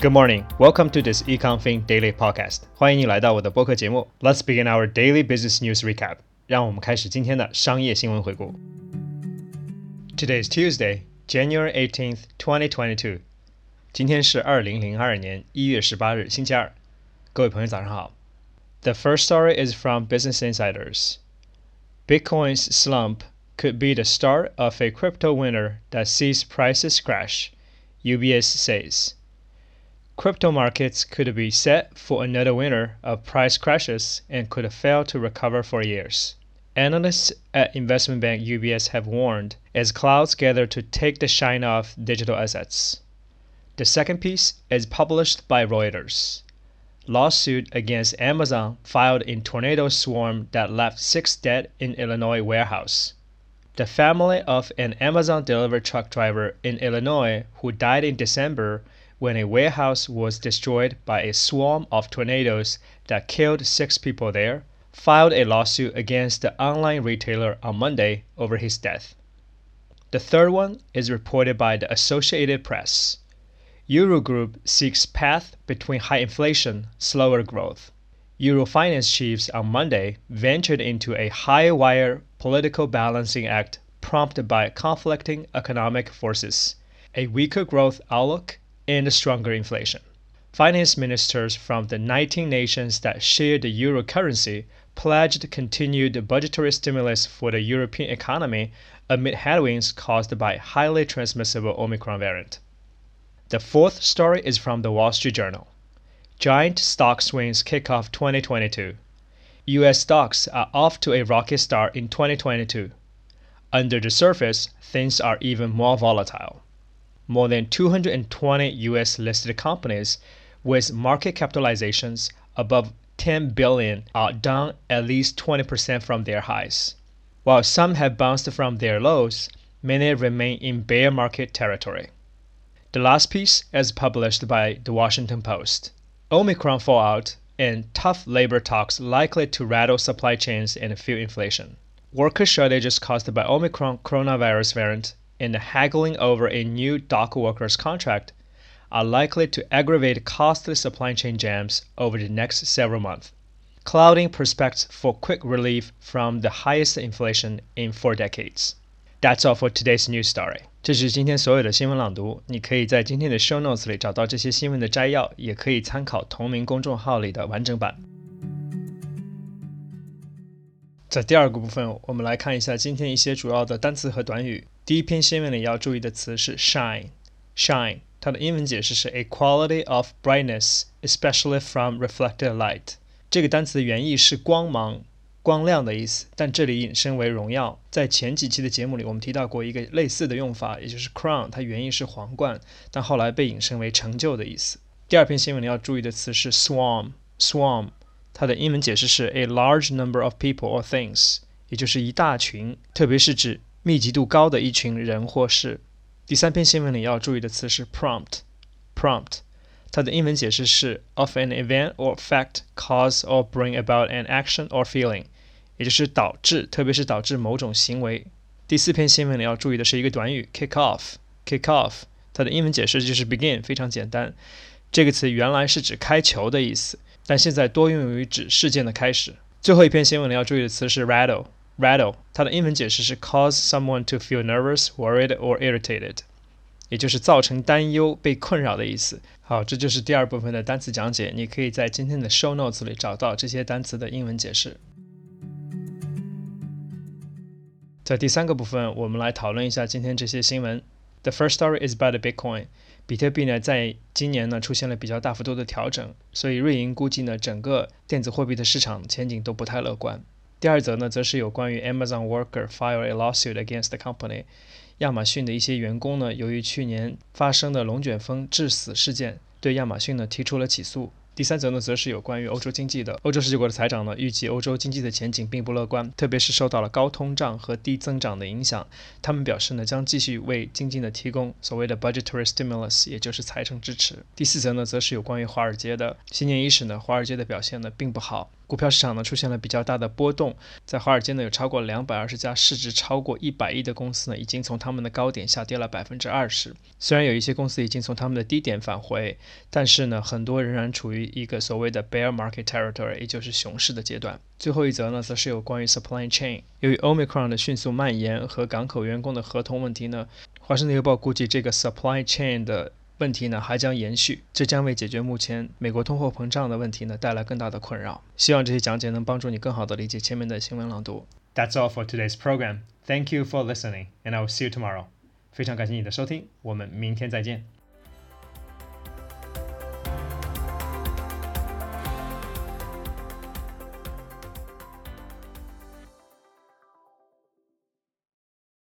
Good morning. Welcome to this EconFin Daily Podcast. 欢迎你来到我的播客节目。Let's begin our daily business news recap. 让我们开始今天的商业新闻回顾。Today is Tuesday, January 18th, 2022. 今天是二零零二年一月十八日，星期二。各位朋友，早上好。The first story is from Business Insiders. Bitcoin's slump could be the start of a crypto winter that sees prices crash, UBS says. Crypto markets could be set for another winter of price crashes and could fail to recover for years. Analysts at investment bank UBS have warned as clouds gather to take the shine off digital assets. The second piece is published by Reuters lawsuit against Amazon filed in tornado swarm that left six dead in Illinois warehouse. The family of an Amazon delivery truck driver in Illinois who died in December when a warehouse was destroyed by a swarm of tornadoes that killed six people there filed a lawsuit against the online retailer on Monday over his death. The third one is reported by the Associated Press. Eurogroup seeks path between high inflation, slower growth. Eurofinance chiefs on Monday ventured into a high wire political balancing act prompted by conflicting economic forces, a weaker growth outlook, and stronger inflation. Finance ministers from the 19 nations that share the euro currency pledged continued budgetary stimulus for the European economy amid headwinds caused by highly transmissible Omicron variant. The fourth story is from the Wall Street Journal. Giant stock swings kick off 2022. US stocks are off to a rocky start in 2022. Under the surface, things are even more volatile. More than 220 US listed companies with market capitalizations above 10 billion are down at least 20% from their highs. While some have bounced from their lows, many remain in bear market territory. The last piece is published by The Washington Post. Omicron fallout and tough labor talks likely to rattle supply chains and fuel inflation. Worker shortages caused by Omicron coronavirus variant and haggling over a new dock workers contract are likely to aggravate costly supply chain jams over the next several months, clouding prospects for quick relief from the highest inflation in four decades. That's all for today's news story. 这是今天所有的新闻朗读。你可以在今天的 show notes 里找到这些新闻的摘要，也可以参考同名公众号里的完整版。在第二个部分，我们来看一下今天一些主要的单词和短语。 第一篇新闻里要注意的词是 shine，shine，它的英文解释是 a quality of brightness，especially from reflected light。这个单词的原意是光芒。光亮的意思，但这里引申为荣耀。在前几期的节目里，我们提到过一个类似的用法，也就是 crown，它原意是皇冠，但后来被引申为成就的意思。第二篇新闻里要注意的词是 swarm，swarm，它的英文解释是 a large number of people or things，也就是一大群，特别是指密集度高的一群人或事。第三篇新闻里要注意的词是 prompt，prompt。它的英文解释是 of an event or fact cause or bring about an action or feeling，也就是导致，特别是导致某种行为。第四篇新闻里要注意的是一个短语 kick off，kick off，它的英文解释就是 begin，非常简单。这个词原来是指开球的意思，但现在多用于指事件的开始。最后一篇新闻里要注意的词是 rattle Rattle，它的英文解释是 cause someone to feel nervous, worried or irritated，也就是造成担忧、被困扰的意思。好，这就是第二部分的单词讲解，你可以在今天的 show notes 里找到这些单词的英文解释。在第三个部分，我们来讨论一下今天这些新闻。The first story is about Bitcoin。比特币呢，在今年呢出现了比较大幅度的调整，所以瑞银估计呢，整个电子货币的市场前景都不太乐观。第二则呢，则是有关于 Amazon worker file a lawsuit against the company。亚马逊的一些员工呢，由于去年发生的龙卷风致死事件，对亚马逊呢提出了起诉。第三则呢，则是有关于欧洲经济的。欧洲十九国的财长呢，预计欧洲经济的前景并不乐观，特别是受到了高通胀和低增长的影响。他们表示呢，将继续为经济呢提供所谓的 budgetary stimulus，也就是财政支持。第四则呢，则是有关于华尔街的。新年伊始呢，华尔街的表现呢并不好。股票市场呢出现了比较大的波动，在华尔街呢有超过两百二十家市值超过一百亿的公司呢，已经从他们的高点下跌了百分之二十。虽然有一些公司已经从他们的低点返回，但是呢，很多仍然处于一个所谓的 bear market territory，也就是熊市的阶段。最后一则呢，则是有关于 supply chain，由于 omicron 的迅速蔓延和港口员工的合同问题呢，华盛顿邮报估计这个 supply chain 的。问题呢还将延续，这将为解决目前美国通货膨胀的问题呢带来更大的困扰。希望这些讲解能帮助你更好的理解前面的新闻朗读。That's all for today's program. Thank you for listening, and I will see you tomorrow. 非常感谢你的收听，我们明天再见。